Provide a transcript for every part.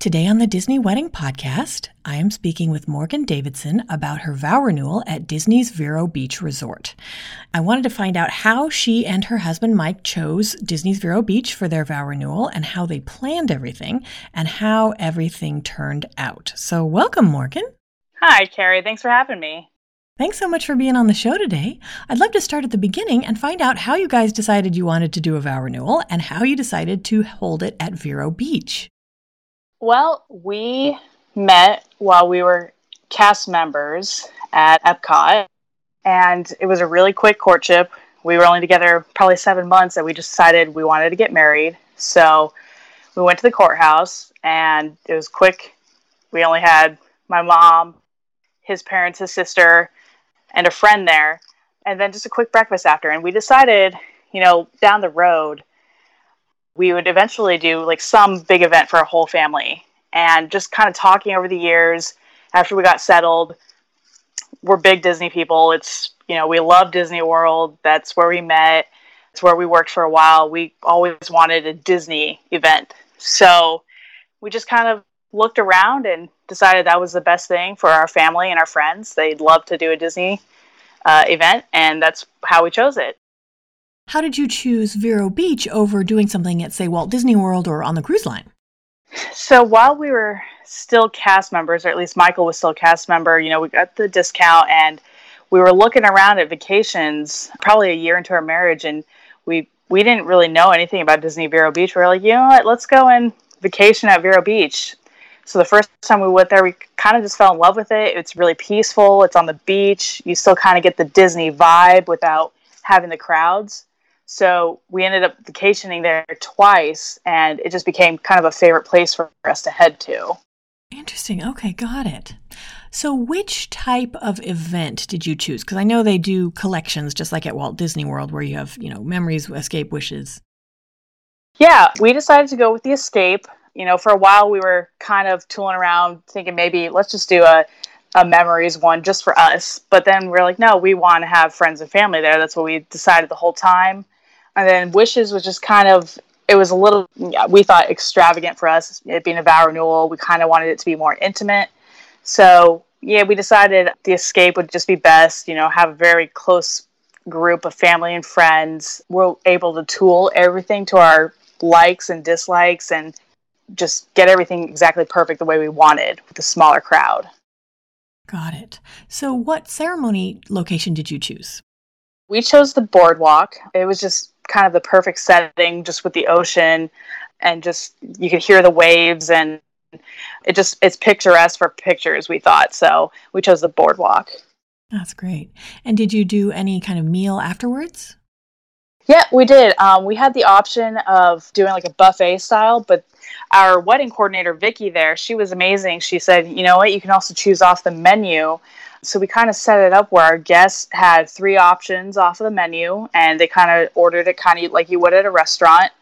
Today on the Disney Wedding Podcast, I am speaking with Morgan Davidson about her vow renewal at Disney's Vero Beach Resort. I wanted to find out how she and her husband Mike chose Disney's Vero Beach for their vow renewal and how they planned everything and how everything turned out. So, welcome, Morgan. Hi, Carrie. Thanks for having me. Thanks so much for being on the show today. I'd love to start at the beginning and find out how you guys decided you wanted to do a vow renewal and how you decided to hold it at Vero Beach. Well, we met while we were cast members at Epcot, and it was a really quick courtship. We were only together probably seven months, and we just decided we wanted to get married. So we went to the courthouse, and it was quick. We only had my mom, his parents, his sister, and a friend there, and then just a quick breakfast after. And we decided, you know, down the road, we would eventually do like some big event for a whole family. And just kind of talking over the years after we got settled we're big disney people. It's you know we love disney world. That's where we met. It's where we worked for a while. We always wanted a disney event. So we just kind of looked around and decided that was the best thing for our family and our friends. They'd love to do a disney uh, event and that's how we chose it how did you choose Vero Beach over doing something at, say, Walt Disney World or on the cruise line? So while we were still cast members, or at least Michael was still a cast member, you know, we got the discount and we were looking around at vacations probably a year into our marriage and we we didn't really know anything about Disney Vero Beach. We were like, you know what, let's go and vacation at Vero Beach. So the first time we went there, we kind of just fell in love with it. It's really peaceful. It's on the beach. You still kind of get the Disney vibe without having the crowds. So we ended up vacationing there twice, and it just became kind of a favorite place for us to head to. Interesting. Okay, got it. So, which type of event did you choose? Because I know they do collections, just like at Walt Disney World, where you have, you know, memories, escape, wishes. Yeah, we decided to go with the escape. You know, for a while we were kind of tooling around, thinking maybe let's just do a a memories one just for us. But then we're like, no, we want to have friends and family there. That's what we decided the whole time. And then Wishes was just kind of, it was a little, we thought extravagant for us, it being a vow renewal. We kind of wanted it to be more intimate. So, yeah, we decided the escape would just be best, you know, have a very close group of family and friends. We're able to tool everything to our likes and dislikes and just get everything exactly perfect the way we wanted with a smaller crowd. Got it. So, what ceremony location did you choose? We chose the boardwalk. It was just kind of the perfect setting just with the ocean and just you could hear the waves and it just it's picturesque for pictures we thought. So we chose the boardwalk. That's great. And did you do any kind of meal afterwards? Yeah we did. Um, we had the option of doing like a buffet style but our wedding coordinator vicky there she was amazing. She said you know what? You can also choose off the menu so we kind of set it up where our guests had three options off of the menu and they kind of ordered it kind of like you would at a restaurant.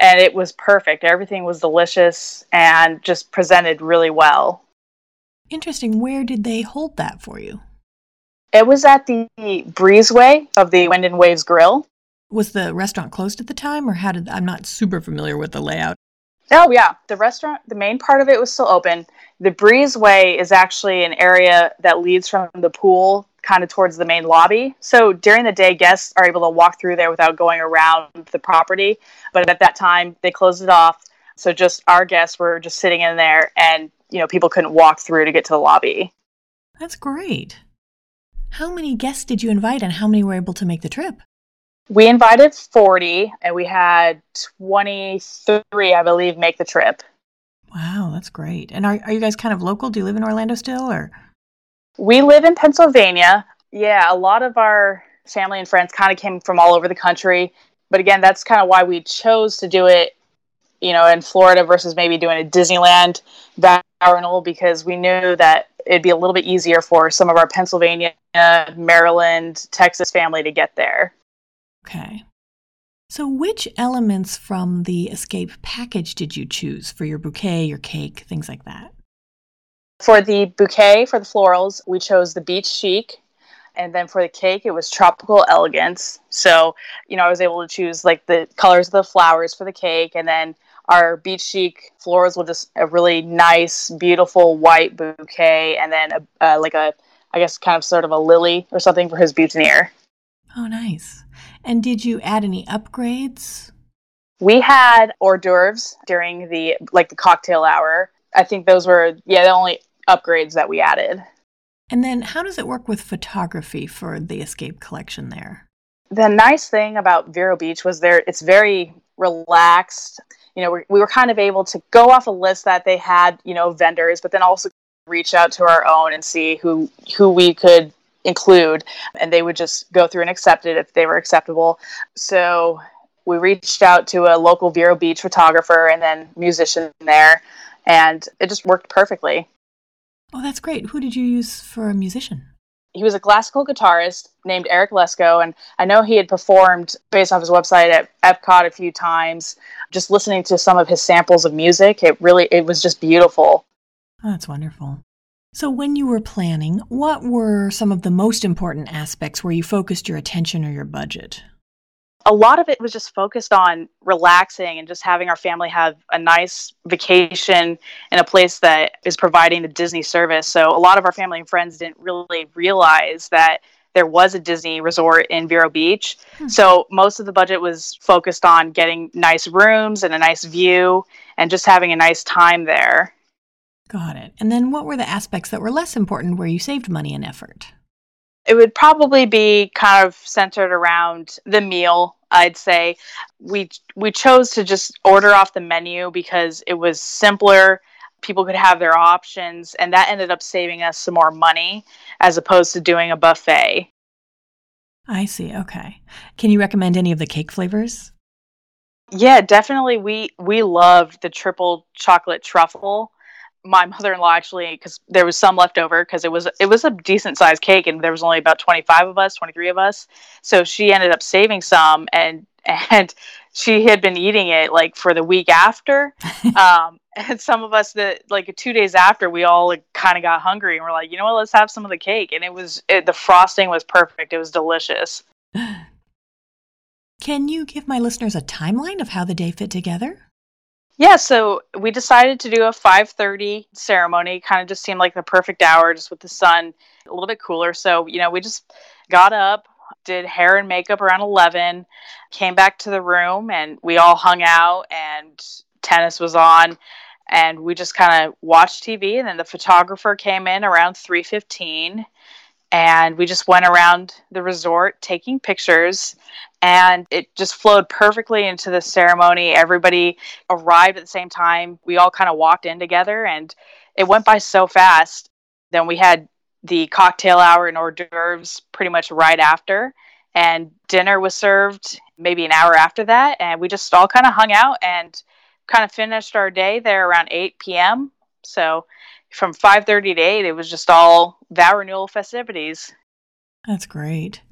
And it was perfect. Everything was delicious and just presented really well. Interesting. Where did they hold that for you? It was at the breezeway of the Wind and Waves Grill. Was the restaurant closed at the time, or how did I'm not super familiar with the layout? Oh yeah, the restaurant, the main part of it was still open. The breezeway is actually an area that leads from the pool kind of towards the main lobby. So during the day, guests are able to walk through there without going around the property. But at that time, they closed it off. So just our guests were just sitting in there, and you know people couldn't walk through to get to the lobby. That's great. How many guests did you invite, and how many were able to make the trip? We invited 40, and we had 23, I believe, make the trip. Wow, that's great. And are, are you guys kind of local? Do you live in Orlando still or? We live in Pennsylvania. Yeah, a lot of our family and friends kind of came from all over the country. But again, that's kind of why we chose to do it, you know, in Florida versus maybe doing a Disneyland Renewal because we knew that it'd be a little bit easier for some of our Pennsylvania, Maryland, Texas family to get there. Okay. So, which elements from the Escape package did you choose for your bouquet, your cake, things like that? For the bouquet, for the florals, we chose the beach chic. And then for the cake, it was tropical elegance. So, you know, I was able to choose like the colors of the flowers for the cake. And then our beach chic florals with just a really nice, beautiful white bouquet. And then a, uh, like a, I guess, kind of sort of a lily or something for his boutonniere. Oh, nice. And did you add any upgrades? We had hors d'oeuvres during the like the cocktail hour. I think those were yeah the only upgrades that we added. And then how does it work with photography for the Escape collection there? The nice thing about Vero Beach was there it's very relaxed. You know, we, we were kind of able to go off a list that they had, you know, vendors, but then also reach out to our own and see who who we could include, and they would just go through and accept it if they were acceptable. So we reached out to a local Vero Beach photographer and then musician there, and it just worked perfectly. Oh, that's great. Who did you use for a musician? He was a classical guitarist named Eric Lesko, and I know he had performed based off his website at Epcot a few times. Just listening to some of his samples of music, it really it was just beautiful. Oh, that's wonderful. So, when you were planning, what were some of the most important aspects where you focused your attention or your budget? A lot of it was just focused on relaxing and just having our family have a nice vacation in a place that is providing the Disney service. So, a lot of our family and friends didn't really realize that there was a Disney resort in Vero Beach. Hmm. So, most of the budget was focused on getting nice rooms and a nice view and just having a nice time there. Got it. And then what were the aspects that were less important where you saved money and effort? It would probably be kind of centered around the meal. I'd say we we chose to just order off the menu because it was simpler. People could have their options, and that ended up saving us some more money as opposed to doing a buffet. I see. Okay. Can you recommend any of the cake flavors? Yeah, definitely. We we loved the triple chocolate truffle my mother-in-law actually because there was some left over because it was it was a decent sized cake and there was only about 25 of us 23 of us. So she ended up saving some and and she had been eating it like for the week after. Um, and some of us that like two days after we all like, kind of got hungry and we're like you know what? Let's have some of the cake. And it was it, the frosting was perfect. It was delicious. Can you give my listeners a timeline of how the day fit together yeah, so we decided to do a 5:30 ceremony. Kind of just seemed like the perfect hour, just with the sun a little bit cooler. So you know, we just got up, did hair and makeup around 11, came back to the room, and we all hung out, and tennis was on, and we just kind of watched TV. And then the photographer came in around 3:15 and we just went around the resort taking pictures and it just flowed perfectly into the ceremony. Everybody arrived at the same time. We all kind of walked in together and it went by so fast. Then we had the cocktail hour and hors d'oeuvres pretty much right after and dinner was served maybe an hour after that and we just all kind of hung out and kind of finished our day there around 8 p.m so from 5.30 to 8 it was just all vow renewal festivities. That's great.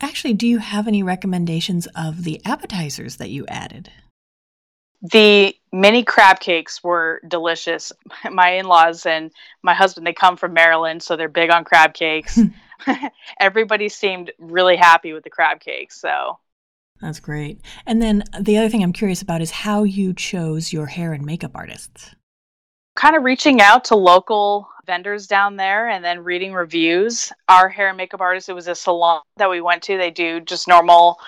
Actually do you have any recommendations of the appetizers that you added? The mini crab cakes were delicious. My in-laws and my husband they come from maryland so they're big on crab cakes. Everybody seemed really happy with the crab cakes so. That's great. And then the other thing i'm curious about is how you chose your hair and makeup artists kind of reaching out to local vendors down there and then reading reviews. Our hair and makeup artist, it was a salon that we went to. They do just normal,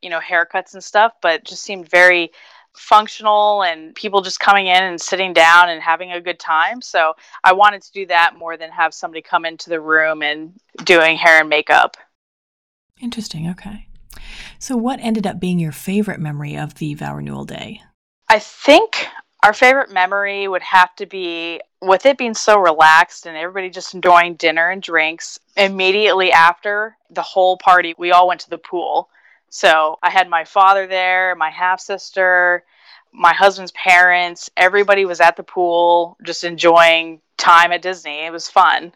you know, haircuts and stuff, but just seemed very functional and people just coming in and sitting down and having a good time. So I wanted to do that more than have somebody come into the room and doing hair and makeup. Interesting. Okay. So, what ended up being your favorite memory of the vow renewal day? I think Our favorite memory would have to be with it being so relaxed and everybody just enjoying dinner and drinks. Immediately after the whole party, we all went to the pool. So I had my father there, my half sister, my husband's parents. Everybody was at the pool just enjoying time at Disney. It was fun.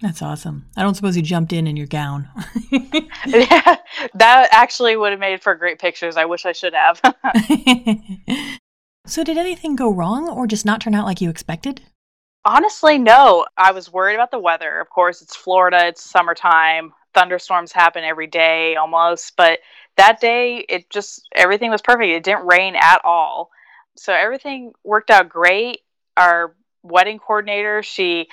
That's awesome. I don't suppose you jumped in in your gown. yeah, that actually would have made for great pictures. I wish I should have. so, did anything go wrong or just not turn out like you expected? Honestly, no. I was worried about the weather. Of course, it's Florida, it's summertime, thunderstorms happen every day almost. But that day, it just, everything was perfect. It didn't rain at all. So, everything worked out great. Our wedding coordinator. She,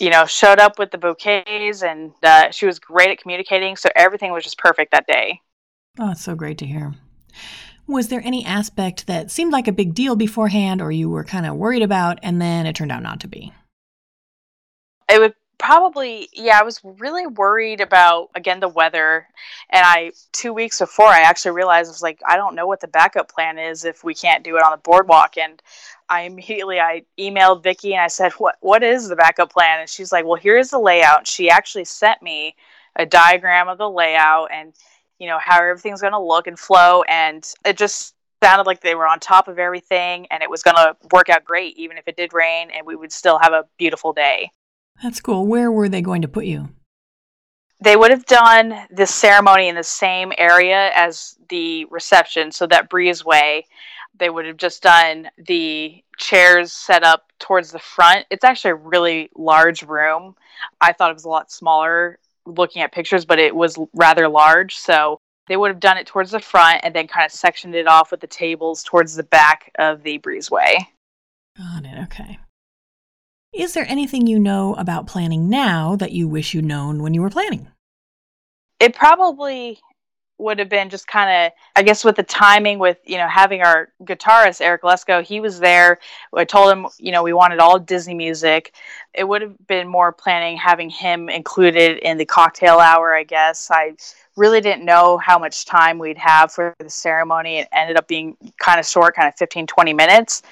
you know, showed up with the bouquets and uh, she was great at communicating. So everything was just perfect that day. Oh, it's so great to hear. Was there any aspect that seemed like a big deal beforehand or you were kind of worried about and then it turned out not to be? It would probably yeah i was really worried about again the weather. And i two weeks before i actually realized i was like i don't know what the backup plan is if we can't do it on the boardwalk. And i immediately i emailed vicki and i said what what is the backup plan? And she's like well here's the layout. She actually sent me a diagram of the layout and you know how everything's going to look and flow and it just sounded like they were on top of everything and it was going to work out great even if it did rain and we would still have a beautiful day that's cool. Where were they going to put you? They would have done the ceremony in the same area as the reception, so that breezeway. They would have just done the chairs set up towards the front. It's actually a really large room. I thought it was a lot smaller looking at pictures, but it was rather large. So they would have done it towards the front and then kind of sectioned it off with the tables towards the back of the breezeway. Got it. Okay. Is there anything you know about planning now that you wish you'd known when you were planning? It probably would have been just kind of i guess with the timing with you know having our guitarist eric lesko he was there. I told him you know we wanted all disney music. It would have been more planning having him included in the cocktail hour i guess. I really didn't know how much time we'd have for the ceremony. It ended up being kind of short kind of 15 20 minutes.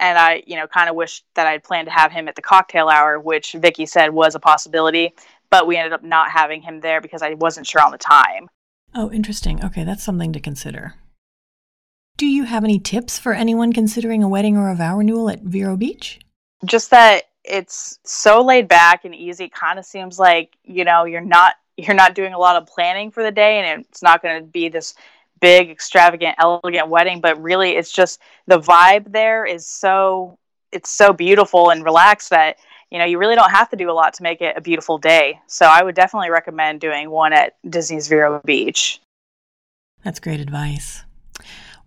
And I, you know, kind of wished that I'd planned to have him at the cocktail hour, which Vicki said was a possibility, but we ended up not having him there because I wasn't sure on the time. Oh, interesting. Okay, that's something to consider. Do you have any tips for anyone considering a wedding or a vow renewal at Vero Beach? Just that it's so laid back and easy. It kind of seems like, you know, you're not you're not doing a lot of planning for the day and it's not going to be this big, extravagant, elegant wedding, but really it's just the vibe there is so it's so beautiful and relaxed that you know you really don't have to do a lot to make it a beautiful day. So I would definitely recommend doing one at Disney's Vero Beach. That's great advice.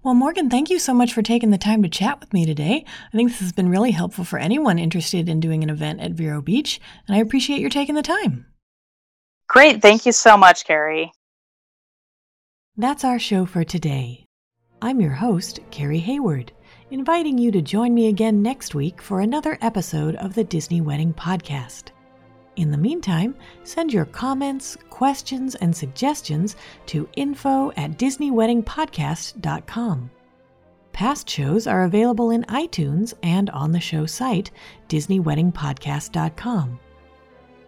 Well, Morgan, thank you so much for taking the time to chat with me today. I think this has been really helpful for anyone interested in doing an event at Vero Beach, and I appreciate your taking the time. Great. Thank you so much, Carrie. That's our show for today. I'm your host, Carrie Hayward, inviting you to join me again next week for another episode of the Disney Wedding Podcast. In the meantime, send your comments, questions, and suggestions to info at DisneyWeddingPodcast.com. Past shows are available in iTunes and on the show site, DisneyWeddingPodcast.com.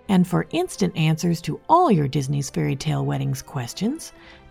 And for instant answers to all your Disney's Fairy Tale Weddings questions,